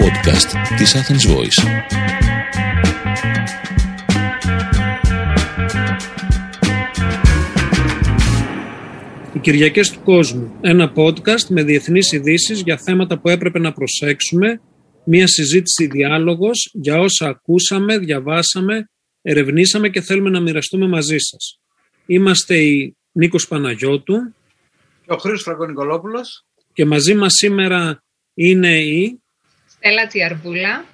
podcast της Athens Voice. Οι Κυριακές του Κόσμου. Ένα podcast με διεθνείς ειδήσεις για θέματα που έπρεπε να προσέξουμε. Μία συζήτηση διάλογος για όσα ακούσαμε, διαβάσαμε, ερευνήσαμε και θέλουμε να μοιραστούμε μαζί σας. Είμαστε η Νίκος Παναγιώτου. Ο Χρήστος Φραγκονικολόπουλος. Και μαζί μας σήμερα είναι η... Στέλλα Τσιαρβούλα,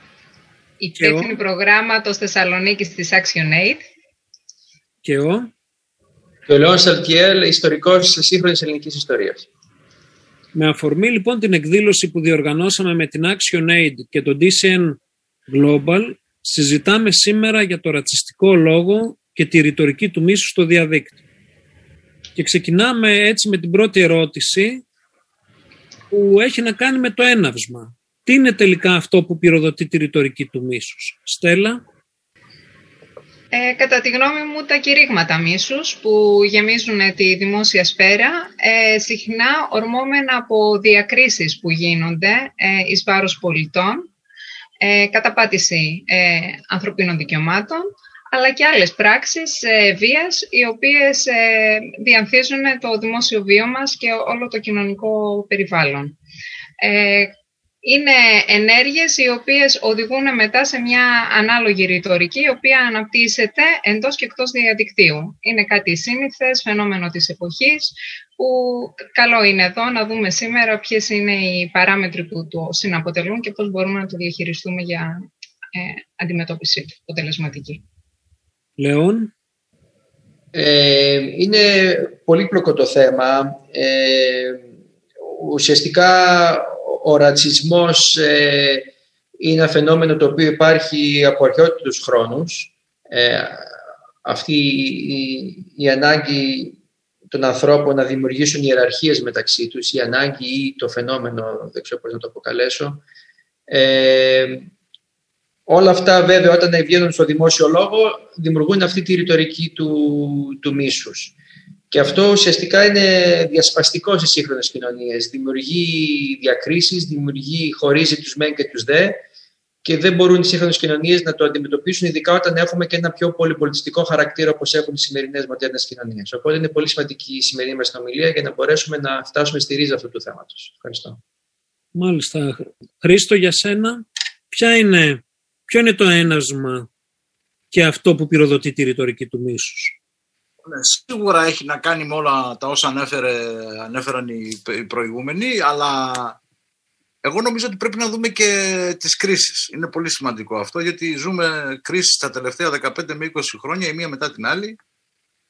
υπεύθυνη προγράμματος Θεσσαλονίκης της ActionAid. Και ο... Και ο Λεόν Σαλτιέλ, ιστορικός σύγχρονης ελληνικής ιστορίας. Με αφορμή λοιπόν την εκδήλωση που διοργανώσαμε με την ActionAid και το DCN Global, συζητάμε σήμερα για το ρατσιστικό λόγο και τη ρητορική του μίσου στο διαδίκτυο. Και ξεκινάμε έτσι με την πρώτη ερώτηση που έχει να κάνει με το έναυσμα. Τι είναι τελικά αυτό που πυροδοτεί τη ρητορική του μίσους; Στέλλα; Ε, κατά τη γνώμη μου, τα κηρύγματα μίσους που γεμίζουν τη δημόσια σφαίρα ε, συχνά ορμόμενα από διακρίσεις που γίνονται ε, εις βάρος πολιτών, ε, καταπάτηση ε, ανθρωπίνων δικαιωμάτων, αλλά και άλλες πράξεις ε, βίας, οι οποίες ε, διανθίζουν το δημόσιο βίο μας και όλο το κοινωνικό περιβάλλον. Ε, είναι ενέργειες οι οποίες οδηγούν μετά σε μια ανάλογη ρητορική, η οποία αναπτύσσεται εντός και εκτός διαδικτύου. Είναι κάτι σύνηθες, φαινόμενο της εποχής, που καλό είναι εδώ να δούμε σήμερα ποιες είναι οι παράμετροι που το συναποτελούν και πώς μπορούμε να το διαχειριστούμε για ε, αντιμετώπιση του αποτελεσματική. Λέων. Ε, είναι πολύπλοκο το θέμα. Ε, ουσιαστικά ο ρατσισμός ε, είναι ένα φαινόμενο το οποίο υπάρχει από αρχαιότητους χρόνους. Ε, αυτή η, η, ανάγκη των ανθρώπων να δημιουργήσουν ιεραρχίες μεταξύ τους, η ανάγκη ή το φαινόμενο, δεν ξέρω πώς να το αποκαλέσω, ε, Όλα αυτά βέβαια όταν βγαίνουν στο δημόσιο λόγο δημιουργούν αυτή τη ρητορική του, του μίσους. Και αυτό ουσιαστικά είναι διασπαστικό σε σύγχρονες κοινωνίες. Δημιουργεί διακρίσεις, δημιουργεί, χωρίζει τους μεν και τους δε και δεν μπορούν οι σύγχρονες κοινωνίες να το αντιμετωπίσουν ειδικά όταν έχουμε και ένα πιο πολυπολιτιστικό χαρακτήρα όπως έχουν οι σημερινές μοντέρνες κοινωνίες. Οπότε είναι πολύ σημαντική η σημερινή μας συνομιλία για να μπορέσουμε να φτάσουμε στη ρίζα αυτού του θέματος. Ευχαριστώ. Μάλιστα. Χρήστο, για σένα, ποια είναι Ποιο είναι το ένασμα και αυτό που πυροδοτεί τη ρητορική του μίσους; Ναι, σίγουρα έχει να κάνει με όλα τα όσα ανέφερε, ανέφεραν οι, προηγούμενοι, αλλά εγώ νομίζω ότι πρέπει να δούμε και τις κρίσεις. Είναι πολύ σημαντικό αυτό, γιατί ζούμε κρίσεις τα τελευταία 15 με 20 χρόνια, η μία μετά την άλλη.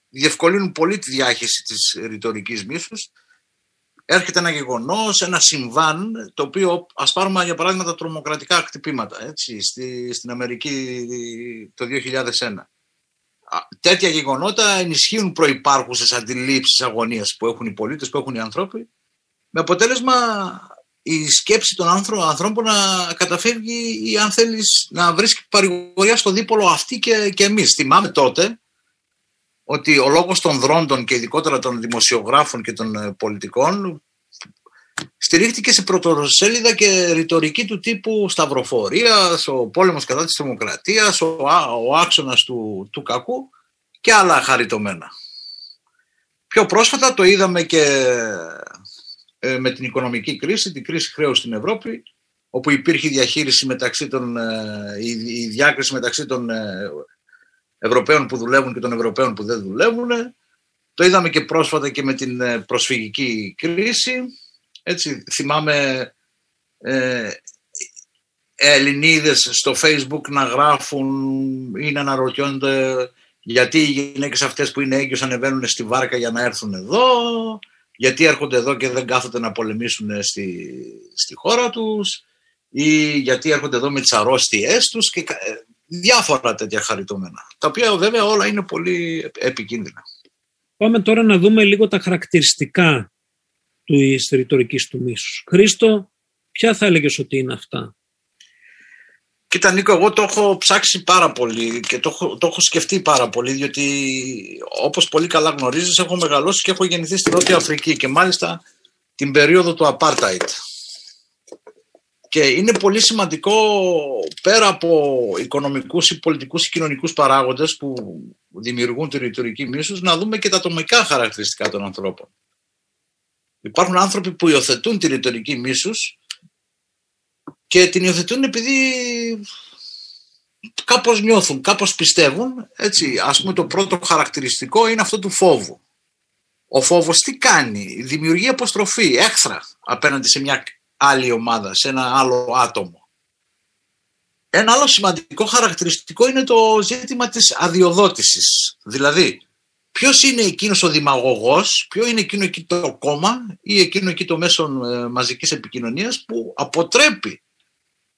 Διευκολύνουν πολύ τη διάχυση της ρητορικής μίσους έρχεται ένα γεγονός, ένα συμβάν, το οποίο ας πάρουμε για παράδειγμα τα τρομοκρατικά χτυπήματα έτσι, στη, στην Αμερική το 2001. Τέτοια γεγονότα ενισχύουν προϋπάρχουσες αντιλήψεις αγωνίας που έχουν οι πολίτες, που έχουν οι άνθρωποι, με αποτέλεσμα η σκέψη των ανθρώπων να καταφεύγει ή αν θέλεις να βρίσκει παρηγοριά στο δίπολο αυτή και, και εμείς. Θυμάμαι τότε ότι ο λόγος των δρόντων και ειδικότερα των δημοσιογράφων και των ε, πολιτικών στηρίχτηκε σε πρωτοσέλιδα και ρητορική του τύπου σταυροφορίας, ο πόλεμος κατά της δημοκρατίας, ο, ο άξονας του, του κακού και άλλα χαριτωμένα. Πιο πρόσφατα το είδαμε και ε, με την οικονομική κρίση, την κρίση χρέους στην Ευρώπη, όπου υπήρχε διαχείριση μεταξύ των, ε, η, διάκριση μεταξύ των Ευρωπαίων που δουλεύουν και των Ευρωπαίων που δεν δουλεύουν. Το είδαμε και πρόσφατα και με την ε, προσφυγική κρίση. Έτσι, θυμάμαι ε, Ελληνίδες στο facebook να γράφουν ή να αναρωτιόνται γιατί οι γυναίκες αυτές που είναι έγκυος ανεβαίνουν στη βάρκα για να έρθουν εδώ, γιατί έρχονται εδώ και δεν κάθονται να πολεμήσουν στη, στη χώρα τους ή γιατί έρχονται εδώ με τις αρρώστιές τους και ε, διάφορα τέτοια χαριτωμένα, τα οποία βέβαια όλα είναι πολύ επικίνδυνα. Πάμε τώρα να δούμε λίγο τα χαρακτηριστικά του ρητορικής του μίσους. Χρήστο, ποια θα έλεγες ότι είναι αυτά; Κοίτα Νίκο, εγώ το έχω ψάξει πάρα πολύ και το έχω, το έχω σκεφτεί πάρα πολύ διότι όπως πολύ καλά γνωρίζεις έχω μεγαλώσει και έχω γεννηθεί στη Νότια Αφρική και μάλιστα την περίοδο του Apartheid Και είναι πολύ σημαντικό πέρα από οικονομικούς ή πολιτικούς ή κοινωνικούς παράγοντες που δημιουργούν τη ρητορική μίσους να δούμε και τα ατομικά χαρακτηριστικά των ανθρώπων. Υπάρχουν άνθρωποι που υιοθετούν τη ρητορική μίσους και την υιοθετούν επειδή κάπως νιώθουν, κάπως πιστεύουν. Έτσι, ας πούμε το πρώτο χαρακτηριστικό είναι αυτό του φόβου. Ο φόβος τι κάνει, δημιουργεί αποστροφή, έχθρα απέναντι σε μια άλλη ομάδα, σε ένα άλλο άτομο. Ένα άλλο σημαντικό χαρακτηριστικό είναι το ζήτημα της αδειοδότησης. Δηλαδή, ποιος είναι εκείνος ο δημαγωγός, ποιο είναι εκείνο εκεί το κόμμα ή εκείνο εκεί το μέσο ε, μαζικής επικοινωνίας που αποτρέπει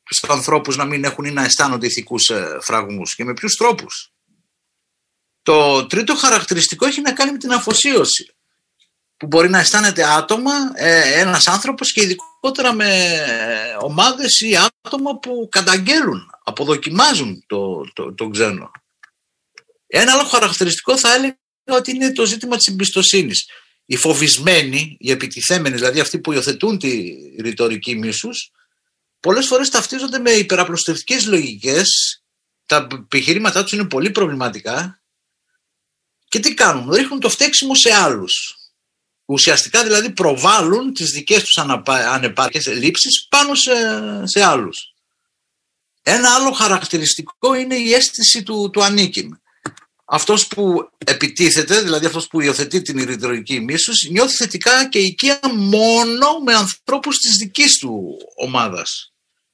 τους ανθρώπους να μην έχουν ή να αισθάνονται ηθικούς ε, φραγμούς και με ποιους τρόπους. Το τρίτο χαρακτηριστικό έχει να κάνει με την αφοσίωση που μπορεί να αισθάνεται άτομα, ε, ένας άνθρωπος και ειδικότερα με ομάδες ή άτομα που καταγγέλουν, αποδοκιμάζουν το, το, το ξένο. Ένα άλλο χαρακτηριστικό θα έλεγα ότι είναι το ζήτημα της εμπιστοσύνης. Οι φοβισμένοι, οι επιτιθέμενοι, δηλαδή αυτοί που υιοθετούν τη ρητορική μίσους, πολλές φορές ταυτίζονται με υπεραπλουστευτικές λογικές, τα επιχειρήματά τους είναι πολύ προβληματικά και τι κάνουν, ρίχνουν το φταίξιμο σε άλλους. Ουσιαστικά δηλαδή προβάλλουν τις δικές τους ανεπάρκειες λήψεις πάνω σε, σε άλλους. Ένα άλλο χαρακτηριστικό είναι η αίσθηση του, του ανήκειμ. Αυτός που επιτίθεται, δηλαδή αυτός που υιοθετεί την ρητορική μίσους, νιώθει θετικά και οικία μόνο με ανθρώπους της δικής του ομάδας.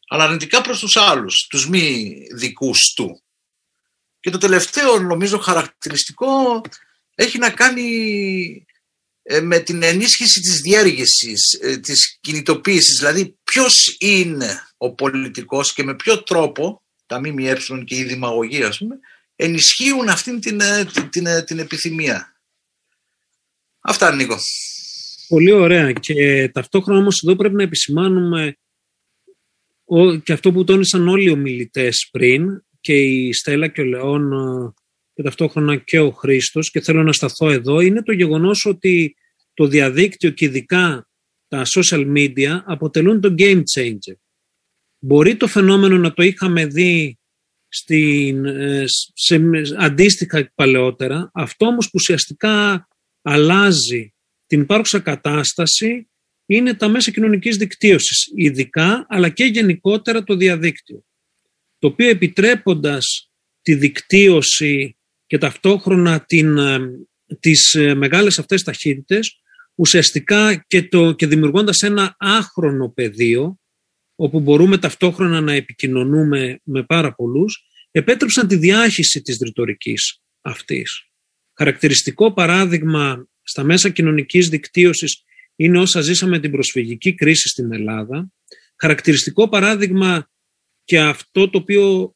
Αλλά αρνητικά προς τους άλλους, τους μη δικούς του. Και το τελευταίο νομίζω χαρακτηριστικό έχει να κάνει ε, με την ενίσχυση της διέργεσης, ε, της κινητοποίησης, δηλαδή ποιος είναι ο πολιτικός και με ποιο τρόπο τα ΜΜΕ και η δημαγωγία ας πούμε, ενισχύουν αυτήν την, ε, την, την, την επιθυμία. Αυτά Νίκο. Πολύ ωραία και ταυτόχρονα όμως εδώ πρέπει να επισημάνουμε και αυτό που τόνισαν όλοι οι ομιλητές πριν και η Στέλλα και ο Λεόν και ταυτόχρονα και ο Χρήστος και θέλω να σταθώ εδώ είναι το γεγονός ότι το διαδίκτυο και ειδικά τα social media αποτελούν το game changer. Μπορεί το φαινόμενο να το είχαμε δει στην, ε, σε, αντίστοιχα παλαιότερα, αυτό όμως που ουσιαστικά αλλάζει την υπάρχουσα κατάσταση είναι τα μέσα κοινωνικής δικτύωσης, ειδικά αλλά και γενικότερα το διαδίκτυο, το οποίο επιτρέποντας τη δικτύωση και ταυτόχρονα την, ε, τις ε, μεγάλες αυτές ταχύτητες ουσιαστικά και, το, και δημιουργώντας ένα άχρονο πεδίο όπου μπορούμε ταυτόχρονα να επικοινωνούμε με πάρα πολλούς επέτρεψαν τη διάχυση της ρητορικής αυτής. Χαρακτηριστικό παράδειγμα στα μέσα κοινωνικής δικτύωσης είναι όσα ζήσαμε την προσφυγική κρίση στην Ελλάδα. Χαρακτηριστικό παράδειγμα και αυτό το οποίο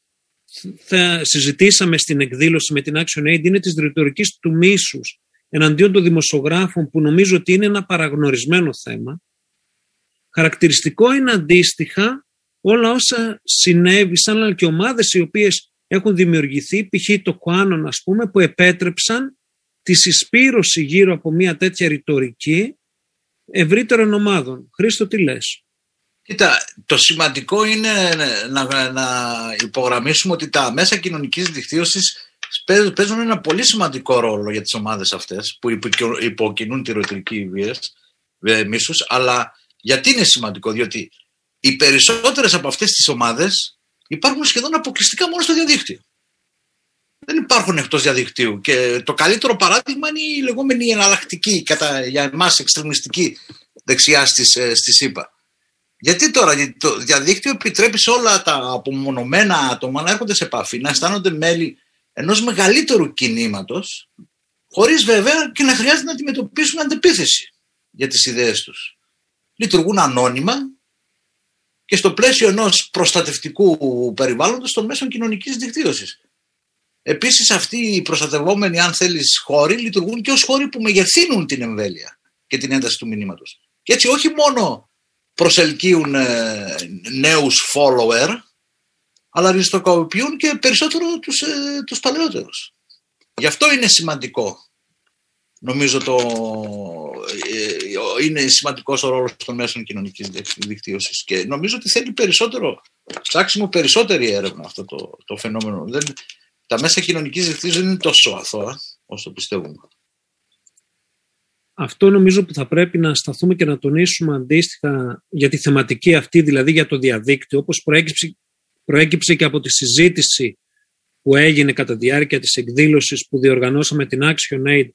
θα συζητήσαμε στην εκδήλωση με την Action Aid είναι της ρητορικής του μίσους εναντίον των δημοσιογράφων που νομίζω ότι είναι ένα παραγνωρισμένο θέμα. Χαρακτηριστικό είναι αντίστοιχα όλα όσα συνέβησαν αλλά και ομάδες οι οποίες έχουν δημιουργηθεί, π.χ. το Κουάνον ας πούμε, που επέτρεψαν τη συσπήρωση γύρω από μια τέτοια ρητορική ευρύτερων ομάδων. Χρήστο, τι λες; Κοίτα, το σημαντικό είναι να, να υπογραμμίσουμε ότι τα μέσα κοινωνικής δικτύωσης παίζουν ένα πολύ σημαντικό ρόλο για τις ομάδες αυτές που υποκινούν τη ρητορική βίας, μίσους, αλλά γιατί είναι σημαντικό, διότι οι περισσότερες από αυτές τις ομάδες υπάρχουν σχεδόν αποκλειστικά μόνο στο διαδίκτυο. Δεν υπάρχουν εκτός διαδικτύου και το καλύτερο παράδειγμα είναι η λεγόμενη εναλλακτική κατά, για εμάς εξτρεμιστική δεξιά στις, ε, στη ΣΥΠΑ. Γιατί τώρα, γιατί το διαδίκτυο επιτρέπει σε όλα τα απομονωμένα άτομα να έρχονται σε επαφή, να αισθάνονται μέλη ενός μεγαλύτερου κινήματος, χωρίς βέβαια και να χρειάζεται να αντιμετωπίσουν αντεπίθεση για τις ιδέες τους. Λειτουργούν ανώνυμα και στο πλαίσιο ενός προστατευτικού περιβάλλοντος των μέσων κοινωνικής δικτύωσης. Επίσης αυτοί οι προστατευόμενοι αν θέλεις χώροι λειτουργούν και ως χώροι που μεγεθύνουν την εμβέλεια και την ένταση του μηνύματος. Και έτσι όχι μόνο προσελκύουν ε, νέους follower αλλά ριστοκοποιούν και περισσότερο τους, ε, τους παλαιότερους. Γι' αυτό είναι σημαντικό νομίζω το, ε, είναι σημαντικός ο ρόλος των μέσων κοινωνικής δικτύωσης. Και νομίζω ότι θέλει περισσότερο, ψάξιμο περισσότερη έρευνα αυτό το, το φαινόμενο. Δεν, τα μέσα κοινωνικής δικτύωσης δεν είναι τόσο αθώα όσο πιστεύουμε. Αυτό νομίζω που θα πρέπει να σταθούμε και να τονίσουμε αντίστοιχα για τη θεματική αυτή, δηλαδή για το διαδίκτυο, όπως προέκυψε, προέκυψε και από τη συζήτηση που έγινε κατά τη διάρκεια της εκδήλωσης που διοργανώσαμε την Action Aid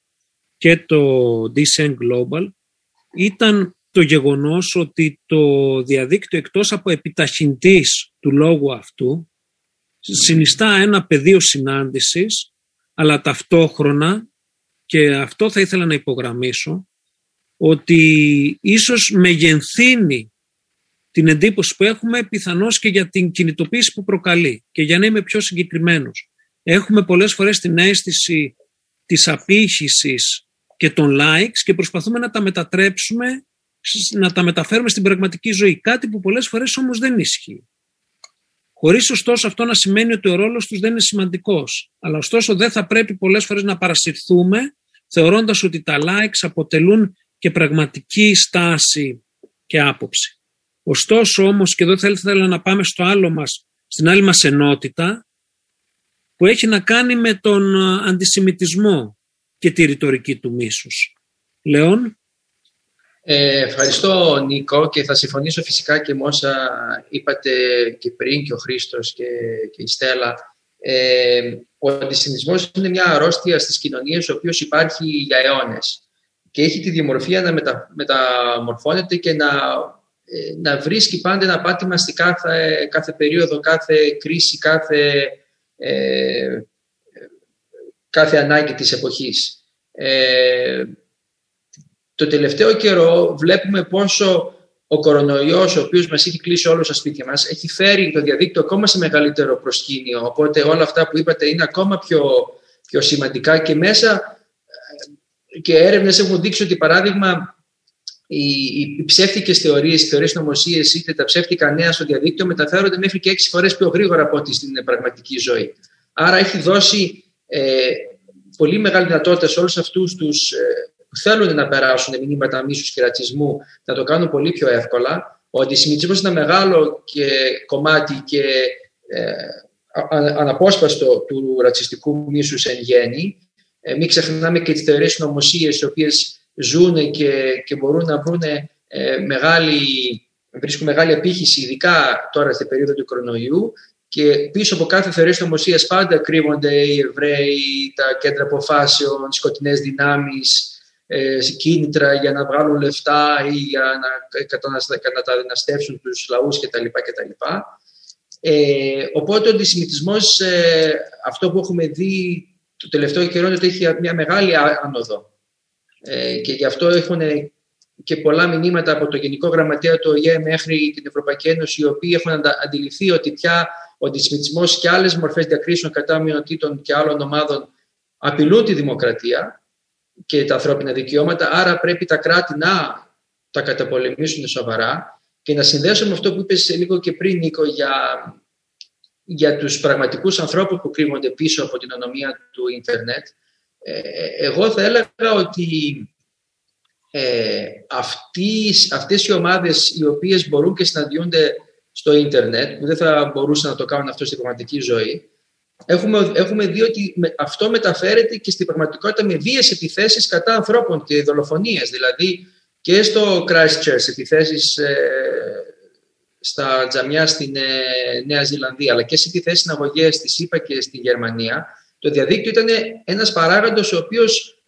και το DCN Global, ήταν το γεγονός ότι το διαδίκτυο εκτός από επιταχυντής του λόγου αυτού, συνιστά ένα πεδίο συνάντησης, αλλά ταυτόχρονα, και αυτό θα ήθελα να υπογραμμίσω, ότι ίσως μεγενθύνει την εντύπωση που έχουμε πιθανώς και για την κινητοποίηση που προκαλεί. Και για να είμαι πιο συγκεκριμένος, έχουμε πολλές φορές την αίσθηση της απήχησης και των likes και προσπαθούμε να τα μετατρέψουμε, να τα μεταφέρουμε στην πραγματική ζωή. Κάτι που πολλές φορές όμως δεν ισχύει. Χωρίς ωστόσο αυτό να σημαίνει ότι ο ρόλος τους δεν είναι σημαντικός. Αλλά ωστόσο δεν θα πρέπει πολλές φορές να παρασυρθούμε θεωρώντας ότι τα likes αποτελούν και πραγματική στάση και άποψη. Ωστόσο όμως, και εδώ θα ήθελα να πάμε στο άλλο μας, στην άλλη μας ενότητα, που έχει να κάνει με τον αντισημιτισμό και τη ρητορική του μίσους. Λέων. Ε, ευχαριστώ Νίκο και θα συμφωνήσω φυσικά και με όσα είπατε και πριν και ο Χρήστος και, και η Στέλλα. Ε, ο αντισημιτισμός είναι μια αρρώστια στις κοινωνίες ο οποίος υπάρχει για αιώνες και έχει τη διομορφία να μετα, μεταμορφώνεται και να, ε, να βρίσκει πάντα ένα πάτημα στη κάθε, κάθε περίοδο, κάθε κρίση, κάθε, ε, κάθε ανάγκη της εποχής. Ε, το τελευταίο καιρό βλέπουμε πόσο ο κορονοϊός, ο οποίος μας έχει κλείσει όλους στα σπίτια μας, έχει φέρει το διαδίκτυο ακόμα σε μεγαλύτερο προσκήνιο. Οπότε όλα αυτά που είπατε είναι ακόμα πιο, πιο σημαντικά και μέσα και έρευνες έχουν δείξει ότι, παράδειγμα, οι, οι ψεύτικες θεωρίες, οι θεωρίες νομοσίες, είτε τα ψεύτικα νέα στο διαδίκτυο μεταφέρονται μέχρι και έξι φορές πιο γρήγορα από ό,τι στην πραγματική ζωή. Άρα έχει δώσει ε, πολύ μεγάλη δυνατότητα σε όλους αυτούς τους ε, που θέλουν να περάσουν μηνύματα μίσου και ρατσισμού να το κάνουν πολύ πιο εύκολα. Ο αντισημιτισμός είναι ένα μεγάλο και κομμάτι και ε, αναπόσπαστο του ρατσιστικού μίσους εν γέννη ε, μην ξεχνάμε και τις θεωρίες νομοσίες οι οποίες ζουν και, και μπορούν να βρουν ε, μεγάλη, βρίσκουν μεγάλη απήχηση ειδικά τώρα στην περίοδο του κορονοϊού και πίσω από κάθε θεωρία νομοσίας πάντα κρύβονται οι Εβραίοι, τα κέντρα αποφάσεων, οι σκοτεινές δυνάμεις, ε, κίνητρα για να βγάλουν λεφτά ή για να, να καταναστεύσουν τους λαούς κτλ. κτλ. Ε, οπότε ο αντισημιτισμός, ε, αυτό που έχουμε δει το τελευταίο καιρό είναι ότι έχει μια μεγάλη άνοδο. Ε, και γι' αυτό έχουν και πολλά μηνύματα από το Γενικό Γραμματέα του ΟΗΕ μέχρι την Ευρωπαϊκή Ένωση, οι οποίοι έχουν αντιληφθεί ότι πια ο αντισημιτισμός και άλλες μορφές διακρίσεων κατά μειονοτήτων και άλλων ομάδων απειλούν τη δημοκρατία και τα ανθρώπινα δικαιώματα. Άρα πρέπει τα κράτη να τα καταπολεμήσουν σοβαρά και να συνδέσουμε αυτό που είπες λίγο και πριν, Νίκο, για για τους πραγματικούς ανθρώπους που κρύβονται πίσω από την ονομία του ίντερνετ. Ε, εγώ θα έλεγα ότι ε, αυτές, αυτές οι ομάδες οι οποίες μπορούν και συναντιούνται στο ίντερνετ, που δεν θα μπορούσαν να το κάνουν αυτό στην πραγματική ζωή, έχουμε, έχουμε δει ότι αυτό μεταφέρεται και στην πραγματικότητα με βίες επιθέσεις κατά ανθρώπων και δολοφονίες. Δηλαδή και στο Christchurch επιθέσεις ε, στα τζαμιά στην ε, Νέα Ζηλανδία, αλλά και σε επιθέσεις συναγωγέ στη ΣΥΠΑ και στη Γερμανία, το διαδίκτυο ήταν ένας παράγοντος ο οποίος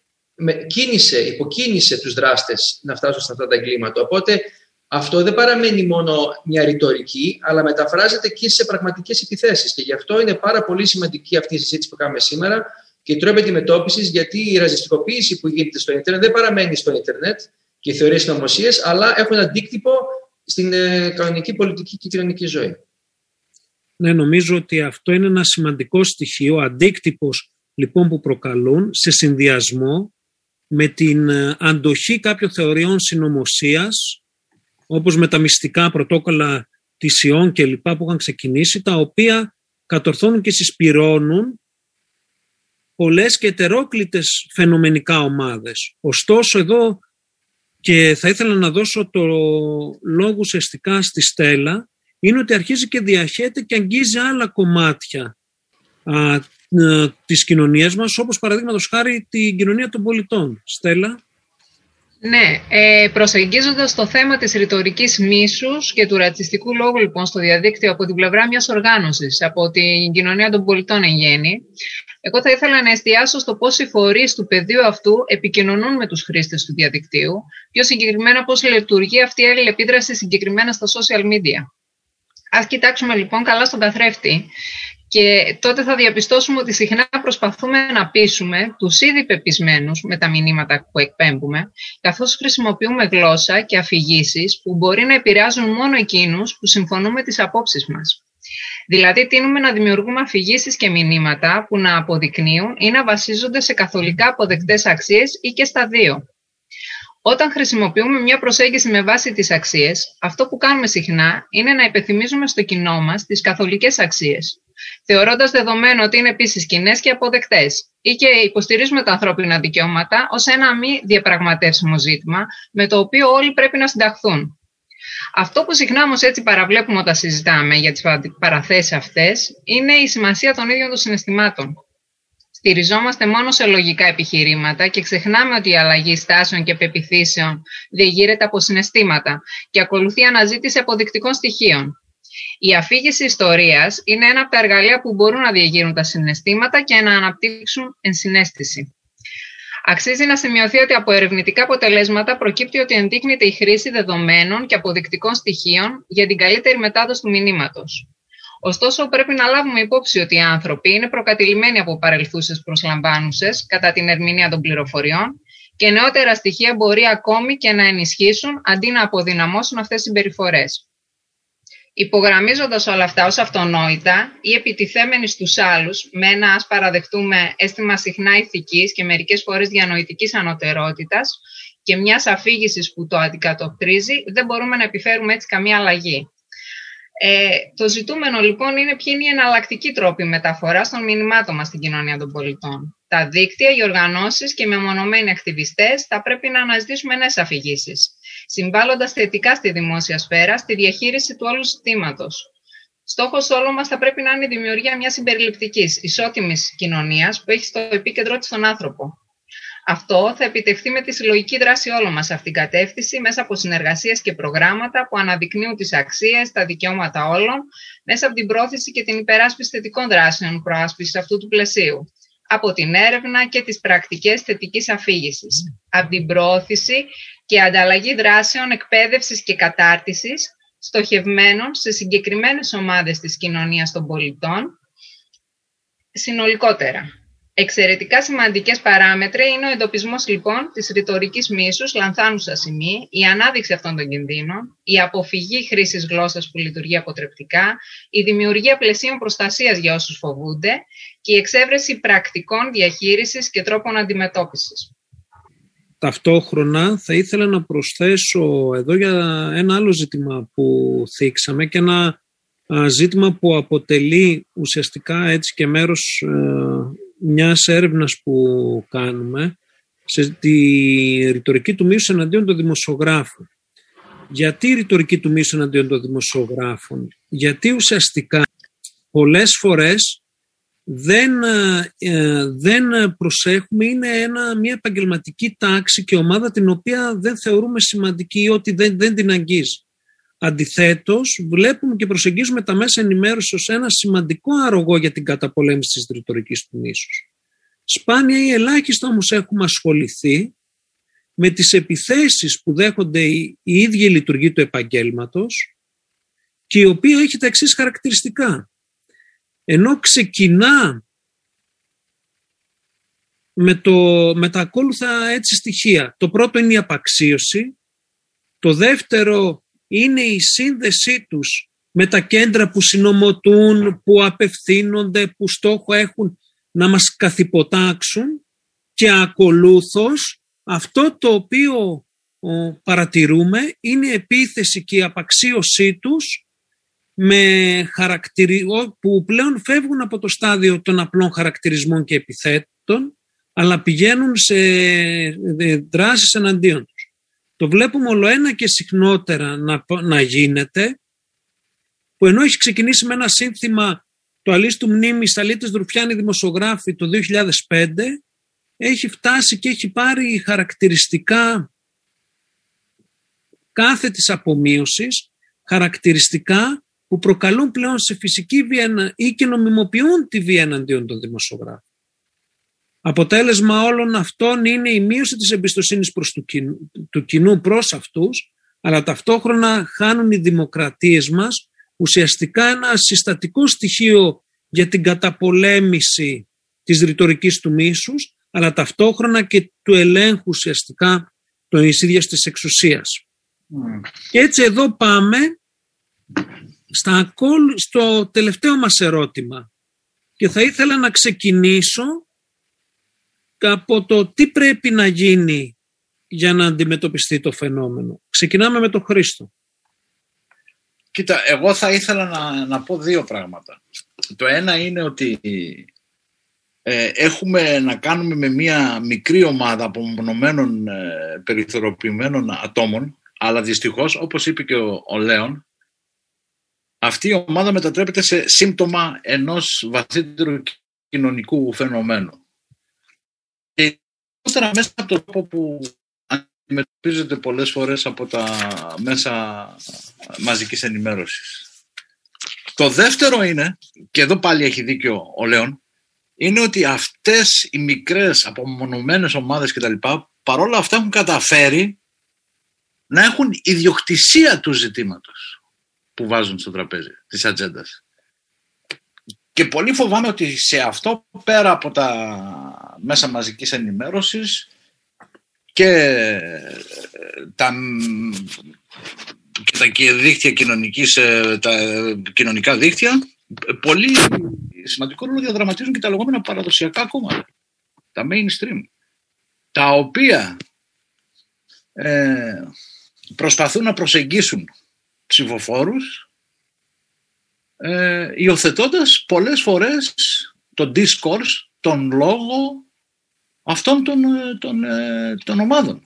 κίνησε, υποκίνησε τους δράστες να φτάσουν σε αυτά τα εγκλήματα. Οπότε αυτό δεν παραμένει μόνο μια ρητορική, αλλά μεταφράζεται και σε πραγματικές επιθέσεις. Και γι' αυτό είναι πάρα πολύ σημαντική αυτή η συζήτηση που κάνουμε σήμερα και η τρόπη αντιμετώπισης, γιατί η ραζιστικοποίηση που γίνεται στο Ιντερνετ δεν παραμένει στο Ιντερνετ και οι θεωρίε συνωμοσίες, αλλά έχουν αντίκτυπο στην ε, κανονική πολιτική και κοινωνική ζωή. Ναι, νομίζω ότι αυτό είναι ένα σημαντικό στοιχείο, ο αντίκτυπος λοιπόν που προκαλούν σε συνδυασμό με την ε, αντοχή κάποιων θεωριών συνωμοσίας, όπως με τα μυστικά πρωτόκολλα της ΙΟΝ και λοιπά που είχαν ξεκινήσει, τα οποία κατορθώνουν και συσπυρώνουν πολλές και ετερόκλητες φαινομενικά ομάδες. Ωστόσο εδώ και θα ήθελα να δώσω το λόγο ουσιαστικά στη Στέλλα είναι ότι αρχίζει και διαχέεται και αγγίζει άλλα κομμάτια α, α, της κοινωνίας μας όπως παραδείγματος χάρη την κοινωνία των πολιτών. Στέλλα. Ναι, ε, προσεγγίζοντας το θέμα της ρητορικής μίσους και του ρατσιστικού λόγου λοιπόν στο διαδίκτυο από την πλευρά μιας οργάνωσης, από την κοινωνία των πολιτών εν γέννη, εγώ θα ήθελα να εστιάσω στο πώς οι φορείς του πεδίου αυτού επικοινωνούν με τους χρήστες του διαδικτύου, πιο συγκεκριμένα πώς λειτουργεί αυτή η αλληλεπίδραση συγκεκριμένα στα social media. Ας κοιτάξουμε λοιπόν καλά στον καθρέφτη και τότε θα διαπιστώσουμε ότι συχνά προσπαθούμε να πείσουμε τους ήδη πεπισμένους με τα μηνύματα που εκπέμπουμε, καθώς χρησιμοποιούμε γλώσσα και αφηγήσεις που μπορεί να επηρεάζουν μόνο εκείνους που συμφωνούν με τις απόψεις μας. Δηλαδή, τίνουμε να δημιουργούμε αφηγήσεις και μηνύματα που να αποδεικνύουν ή να βασίζονται σε καθολικά αποδεκτές αξίες ή και στα δύο. Όταν χρησιμοποιούμε μια προσέγγιση με βάση τις αξίες, αυτό που κάνουμε συχνά είναι να υπενθυμίζουμε στο κοινό μας τις καθολικές αξίες, θεωρώντας δεδομένο ότι είναι επίσης κοινέ και αποδεκτές ή και υποστηρίζουμε τα ανθρώπινα δικαιώματα ως ένα μη διαπραγματεύσιμο ζήτημα με το οποίο όλοι πρέπει να συνταχθούν. Αυτό που συχνά όμως έτσι παραβλέπουμε όταν συζητάμε για τις παραθέσεις αυτές είναι η σημασία των ίδιων των συναισθημάτων. Στηριζόμαστε μόνο σε λογικά επιχειρήματα και ξεχνάμε ότι η αλλαγή στάσεων και πεπιθήσεων διεγείρεται από συναισθήματα και ακολουθεί αναζήτηση αποδεικτικών στοιχείων. Η αφήγηση ιστορίας είναι ένα από τα εργαλεία που μπορούν να διεγείρουν τα συναισθήματα και να αναπτύξουν ενσυναίσθηση. Αξίζει να σημειωθεί ότι από ερευνητικά αποτελέσματα προκύπτει ότι ενδείκνυται η χρήση δεδομένων και αποδεικτικών στοιχείων για την καλύτερη μετάδοση του μηνύματος. Ωστόσο, πρέπει να λάβουμε υπόψη ότι οι άνθρωποι είναι προκατηλημένοι από παρελθούσες προσλαμβάνουσες κατά την ερμηνεία των πληροφοριών και νεότερα στοιχεία μπορεί ακόμη και να ενισχύσουν αντί να αποδυναμώσουν αυτές τις συμπεριφορές. Υπογραμμίζοντας όλα αυτά ως αυτονόητα ή επιτιθέμενοι στους άλλους με ένα ας παραδεχτούμε αίσθημα συχνά ηθικής και μερικές φορές διανοητικής ανωτερότητας και μιας αφήγησης που το αντικατοπτρίζει, δεν μπορούμε να επιφέρουμε έτσι καμία αλλαγή. Ε, το ζητούμενο λοιπόν είναι ποιοι είναι οι εναλλακτικοί τρόποι μεταφοράς των μηνυμάτων μας στην κοινωνία των πολιτών. Τα δίκτυα, οι οργανώσεις και οι μεμονωμένοι ακτιβιστές θα πρέπει να αναζητήσουμε νέες αφηγήσεις συμβάλλοντας θετικά στη δημόσια σφαίρα στη διαχείριση του όλου ζητήματο. Στόχος όλων μας θα πρέπει να είναι η δημιουργία μιας συμπεριληπτικής, ισότιμης κοινωνίας που έχει στο επίκεντρό της τον άνθρωπο. Αυτό θα επιτευχθεί με τη συλλογική δράση όλων μας σε αυτήν την κατεύθυνση, μέσα από συνεργασίες και προγράμματα που αναδεικνύουν τις αξίες, τα δικαιώματα όλων, μέσα από την πρόθεση και την υπεράσπιση θετικών δράσεων προάσπισης αυτού του πλαισίου από την έρευνα και τις πρακτικές θετικής αφήγησης, από την πρόθεση και ανταλλαγή δράσεων εκπαίδευσης και κατάρτισης στοχευμένων σε συγκεκριμένες ομάδες της κοινωνίας των πολιτών συνολικότερα. Εξαιρετικά σημαντικές παράμετροι είναι ο εντοπισμός λοιπόν της ρητορικής μίσους λανθάνουσα σημεί, η ανάδειξη αυτών των κινδύνων, η αποφυγή χρήσης γλώσσας που λειτουργεί αποτρεπτικά, η δημιουργία πλαισίων προστασίας για όσους φοβούνται και η εξέβρεση πρακτικών διαχείρισης και τρόπων αντιμετώπισης. Ταυτόχρονα θα ήθελα να προσθέσω εδώ για ένα άλλο ζήτημα που θίξαμε και ένα ζήτημα που αποτελεί ουσιαστικά έτσι και μέρος ε, μιας έρευνας που κάνουμε σε τη ρητορική του μίσου εναντίον των δημοσιογράφων. Γιατί η ρητορική του μίσου εναντίον των δημοσιογράφων; Γιατί ουσιαστικά πολλές φορές δεν, ε, δεν προσέχουμε, είναι ένα, μια επαγγελματική τάξη και ομάδα την οποία δεν θεωρούμε σημαντική ή ότι δεν, δεν την αγγίζει. Αντιθέτως, βλέπουμε και προσεγγίζουμε τα μέσα ενημέρωσης ως ένα σημαντικό αρρωγό για την καταπολέμηση της ρητορικής του μίσους. Σπάνια ή ελάχιστα όμως έχουμε ασχοληθεί με τις επιθέσεις που δέχονται οι, οι ίδιοι λειτουργοί του επαγγέλματος και η οποία έχει τα εξής χαρακτηριστικά ενώ ξεκινά με, το, με τα ακόλουθα έτσι στοιχεία. Το πρώτο είναι η απαξίωση, το δεύτερο είναι η σύνδεσή τους με τα κέντρα που συνομωτούν, που απευθύνονται, που στόχο έχουν να μας καθυποτάξουν και ακολούθως αυτό το οποίο παρατηρούμε είναι η επίθεση και η απαξίωσή τους με που πλέον φεύγουν από το στάδιο των απλών χαρακτηρισμών και επιθέτων αλλά πηγαίνουν σε δράσεις εναντίον τους. Το βλέπουμε όλο ένα και συχνότερα να, να γίνεται, που ενώ έχει ξεκινήσει με ένα σύνθημα το αλής του μνήμης Αλίτης Δρουφιάνη δημοσιογράφη το 2005, έχει φτάσει και έχει πάρει χαρακτηριστικά κάθε της απομείωσης, χαρακτηριστικά που προκαλούν πλέον σε φυσική βία ή και νομιμοποιούν τη βία εναντίον των δημοσιογράφων. Αποτέλεσμα όλων αυτών είναι η μείωση της εμπιστοσύνης προς του, κοινού, του κοινού προς αυτούς, αλλά ταυτόχρονα χάνουν οι δημοκρατίες μας ουσιαστικά ένα συστατικό στοιχείο για την καταπολέμηση της ρητορικής του μίσους, αλλά ταυτόχρονα και του ελέγχου ουσιαστικά των ίδιας της εξουσίας. Mm. Και έτσι εδώ πάμε στα, στο τελευταίο μας ερώτημα και θα ήθελα να ξεκινήσω από το τι πρέπει να γίνει για να αντιμετωπιστεί το φαινόμενο. Ξεκινάμε με τον Χρήστο. Κοίτα, εγώ θα ήθελα να, να πω δύο πράγματα. Το ένα είναι ότι ε, έχουμε να κάνουμε με μια μικρή ομάδα απομονωμένων ε, περιθωριοποιημένων ατόμων, αλλά δυστυχώς, όπως είπε και ο, ο Λέων, αυτή η ομάδα μετατρέπεται σε σύμπτωμα ενός βαθύτερου κοινωνικού φαινομένου. Και μέσα από τον τρόπο που αντιμετωπίζεται πολλές φορές από τα μέσα μαζικής ενημέρωσης. Το δεύτερο είναι, και εδώ πάλι έχει δίκιο ο Λέων, είναι ότι αυτές οι μικρές απομονωμένες ομάδες κτλ. παρόλα αυτά έχουν καταφέρει να έχουν ιδιοκτησία του ζητήματος που βάζουν στο τραπέζι της ατζέντας. Και πολύ φοβάμαι ότι σε αυτό πέρα από τα μέσα μαζικής ενημέρωσης και τα, και τα δίκτυα κοινωνικής, ε, τα κοινωνικά δίκτυα πολύ σημαντικό ρόλο διαδραματίζουν και τα λεγόμενα παραδοσιακά κόμματα, τα mainstream, τα οποία ε, προσπαθούν να προσεγγίσουν ψηφοφόρους ε, υιοθετώντας πολλές φορές τον discourse, τον λόγο αυτών των, ε, των, ε, των ομάδων.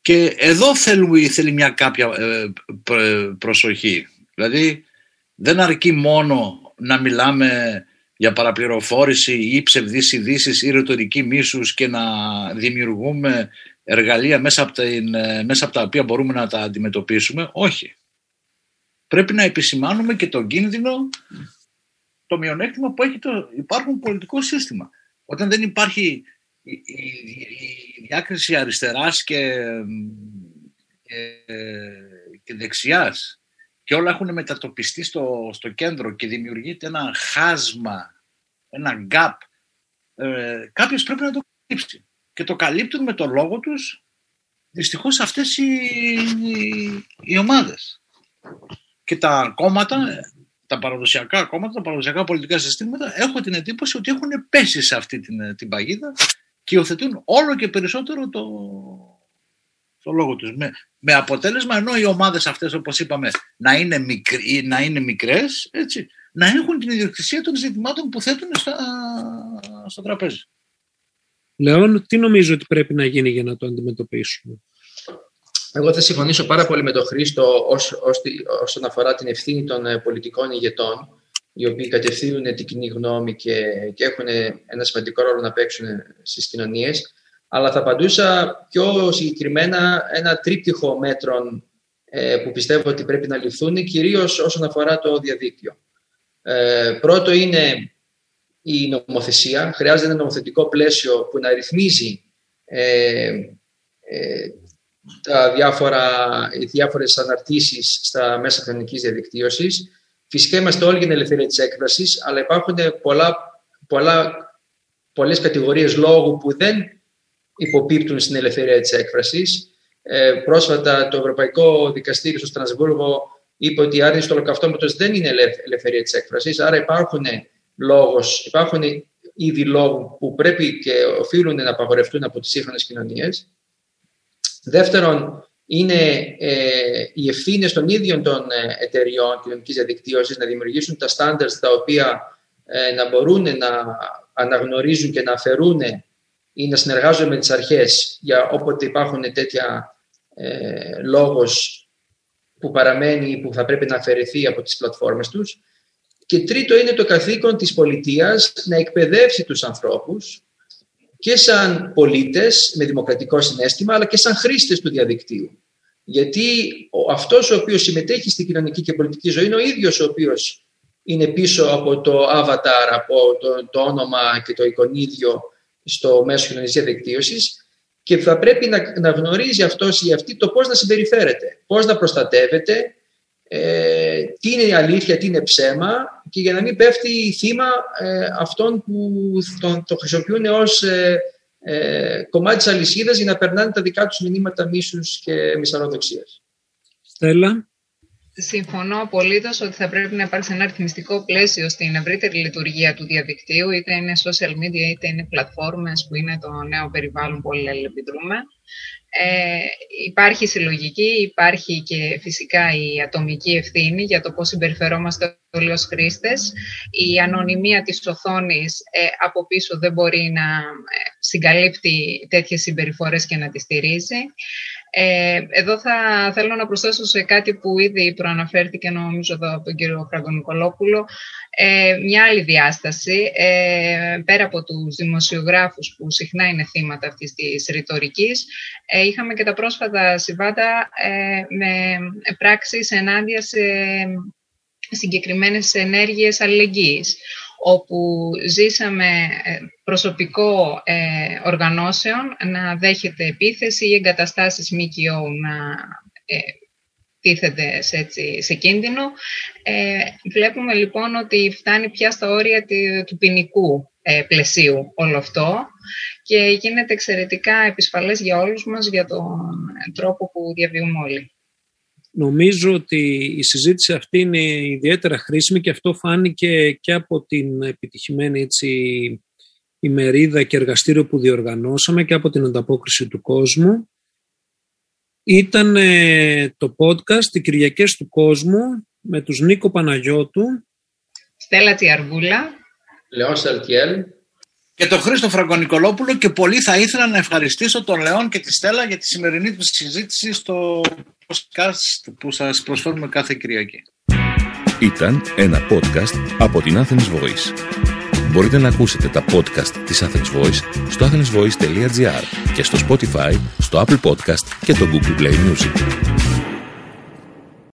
Και εδώ θέλουμε, θέλει μια κάποια προσοχή. Δηλαδή δεν αρκεί μόνο να μιλάμε για παραπληροφόρηση ή ψευδείς ειδήσεις ή ρητορική μίσους και να δημιουργούμε εργαλεία μέσα από, την, ε, μέσα από τα οποία μπορούμε να τα αντιμετωπίσουμε. Όχι. Πρέπει να επισημάνουμε και τον κίνδυνο, το μειονέκτημα που έχει το υπάρχον πολιτικό σύστημα. Όταν δεν υπάρχει η, η, διάκριση αριστεράς και, και, και δεξιάς και όλα έχουν μετατοπιστεί στο, στο κέντρο και δημιουργείται ένα χάσμα, ένα gap, ε, κάποιος πρέπει να το καλύψει. Και το καλύπτουν με το λόγο τους δυστυχώς αυτές οι, οι, οι ομάδες. Και τα κόμματα, τα παραδοσιακά κόμματα, τα παραδοσιακά πολιτικά συστήματα, έχω την εντύπωση ότι έχουν πέσει σε αυτή την, την παγίδα και υιοθετούν όλο και περισσότερο το, το λόγο τους. Με, με αποτέλεσμα ενώ οι ομάδες αυτές όπως είπαμε να είναι, μικροί, να είναι μικρές έτσι, να έχουν την ιδιοκτησία των ζητημάτων που θέτουν στα, στο τραπέζι. Λεόν, τι νομίζω ότι πρέπει να γίνει για να το αντιμετωπίσουμε; Εγώ θα συμφωνήσω πάρα πολύ με τον Χρήστο όσον αφορά την ευθύνη των ε, πολιτικών ηγετών οι οποίοι κατευθύνουν την κοινή γνώμη και, και έχουν ένα σημαντικό ρόλο να παίξουν στις κοινωνίες αλλά θα απαντούσα πιο συγκεκριμένα ένα τρίπτυχο μέτρων ε, που πιστεύω ότι πρέπει να ληφθούν, κυρίως όσον αφορά το διαδίκτυο. Ε, πρώτο είναι η νομοθεσία. Χρειάζεται ένα νομοθετικό πλαίσιο που να ρυθμίζει ε, ε, τα διάφορα, οι διάφορες αναρτήσεις στα μέσα κοινωνικής διαδικτύωσης. Φυσικά είμαστε όλοι για την ελευθερία της έκφρασης, αλλά υπάρχουν πολλά, πολλά, πολλές κατηγορίες λόγου που δεν υποπίπτουν στην ελευθερία της έκφρασης. Ε, πρόσφατα το Ευρωπαϊκό Δικαστήριο στο Στρασβούργο είπε ότι η άρνηση του ολοκαυτώματος δεν είναι ελευθερία της έκφρασης, άρα υπάρχουν, λόγος, υπάρχουν είδη λόγου που πρέπει και οφείλουν να απαγορευτούν από τις σύγχρονες κοινωνίες. Δεύτερον, είναι ε, οι ευθύνες των ίδιων των ε, εταιριών κοινωνικής διαδικτύωσης να δημιουργήσουν τα standards τα οποία ε, να μπορούν να αναγνωρίζουν και να αφαιρούν ή να συνεργάζονται με τις αρχές για όποτε υπάρχουν τέτοια ε, λόγος που παραμένει, που θα πρέπει να αφαιρεθεί από τις πλατφόρμες τους. Και τρίτο είναι το καθήκον της πολιτείας να εκπαιδεύσει τους ανθρώπους και σαν πολίτες με δημοκρατικό συνέστημα, αλλά και σαν χρήστες του διαδικτύου. Γιατί αυτός ο οποίος συμμετέχει στην κοινωνική και πολιτική ζωή είναι ο ίδιος ο οποίος είναι πίσω από το avatar, από το, το όνομα και το εικονίδιο στο μέσο κοινωνικής διαδικτύωσης και θα πρέπει να, να γνωρίζει αυτός ή αυτή το πώς να συμπεριφέρεται, πώς να προστατεύεται, ε, τι είναι η αλήθεια, τι είναι ψέμα και για να μην πέφτει θύμα ε, αυτών που τον, το χρησιμοποιούν ως ε, ε, κομμάτι της αλυσίδας για να περνάνε τα δικά τους μηνύματα μίσους και μυσαλλοδοξίας. Στέλλα. Συμφωνώ απολύτως ότι θα πρέπει να υπάρξει ένα αριθμιστικό πλαίσιο στην ευρύτερη λειτουργία του διαδικτύου, είτε είναι social media είτε είναι πλατφόρμες που είναι το νέο περιβάλλον που όλοι επιδρούμε. Ε, υπάρχει συλλογική, υπάρχει και φυσικά η ατομική ευθύνη για το πώς συμπεριφερόμαστε όλοι ως χρήστες. Η ανωνυμία της οθόνης ε, από πίσω δεν μπορεί να ε, συγκαλύπτει τέτοιες συμπεριφορές και να τις στηρίζει. Ε, εδώ θα θέλω να προσθέσω σε κάτι που ήδη προαναφέρθηκε νομίζω εδώ από τον κύριο Φραγκονικολόπουλο ε, μια άλλη διάσταση ε, πέρα από τους δημοσιογράφους που συχνά είναι θύματα αυτής της ρητορικής. Ε, είχαμε και τα πρόσφατα συμβάντα ε, με πράξεις ενάντια σε συγκεκριμένες ενέργειες αλληλεγγύης όπου ζήσαμε ε, προσωπικό ε, οργανώσεων να δέχεται επίθεση ή εγκαταστάσεις ΜΚΟ να ε, τίθεται σε, έτσι, σε κίνδυνο. Ε, βλέπουμε λοιπόν ότι φτάνει πια στα όρια του ποινικού ε, πλαισίου όλο αυτό και γίνεται εξαιρετικά επισφαλές για όλους μας για τον τρόπο που διαβιούμε όλοι. Νομίζω ότι η συζήτηση αυτή είναι ιδιαίτερα χρήσιμη και αυτό φάνηκε και από την επιτυχημένη έτσι, ημερίδα και εργαστήριο που διοργανώσαμε και από την ανταπόκριση του κόσμου. Ήταν το podcast «Οι Κυριακές του Κόσμου» με τους Νίκο Παναγιώτου, Στέλλα Τσιαρβούλα, Λεόν Σαλτιέλ και τον Χρήστο Φραγκονικολόπουλο και πολύ θα ήθελα να ευχαριστήσω τον Λεόν και τη Στέλλα για τη σημερινή τους συζήτηση στο podcast που σας προσφέρουμε κάθε Κυριακή. Ήταν ένα podcast από την Athens Voice. Μπορείτε να ακούσετε τα podcast της Athens Voice στο athensvoice.gr και στο Spotify, στο Apple Podcast και το Google Play Music.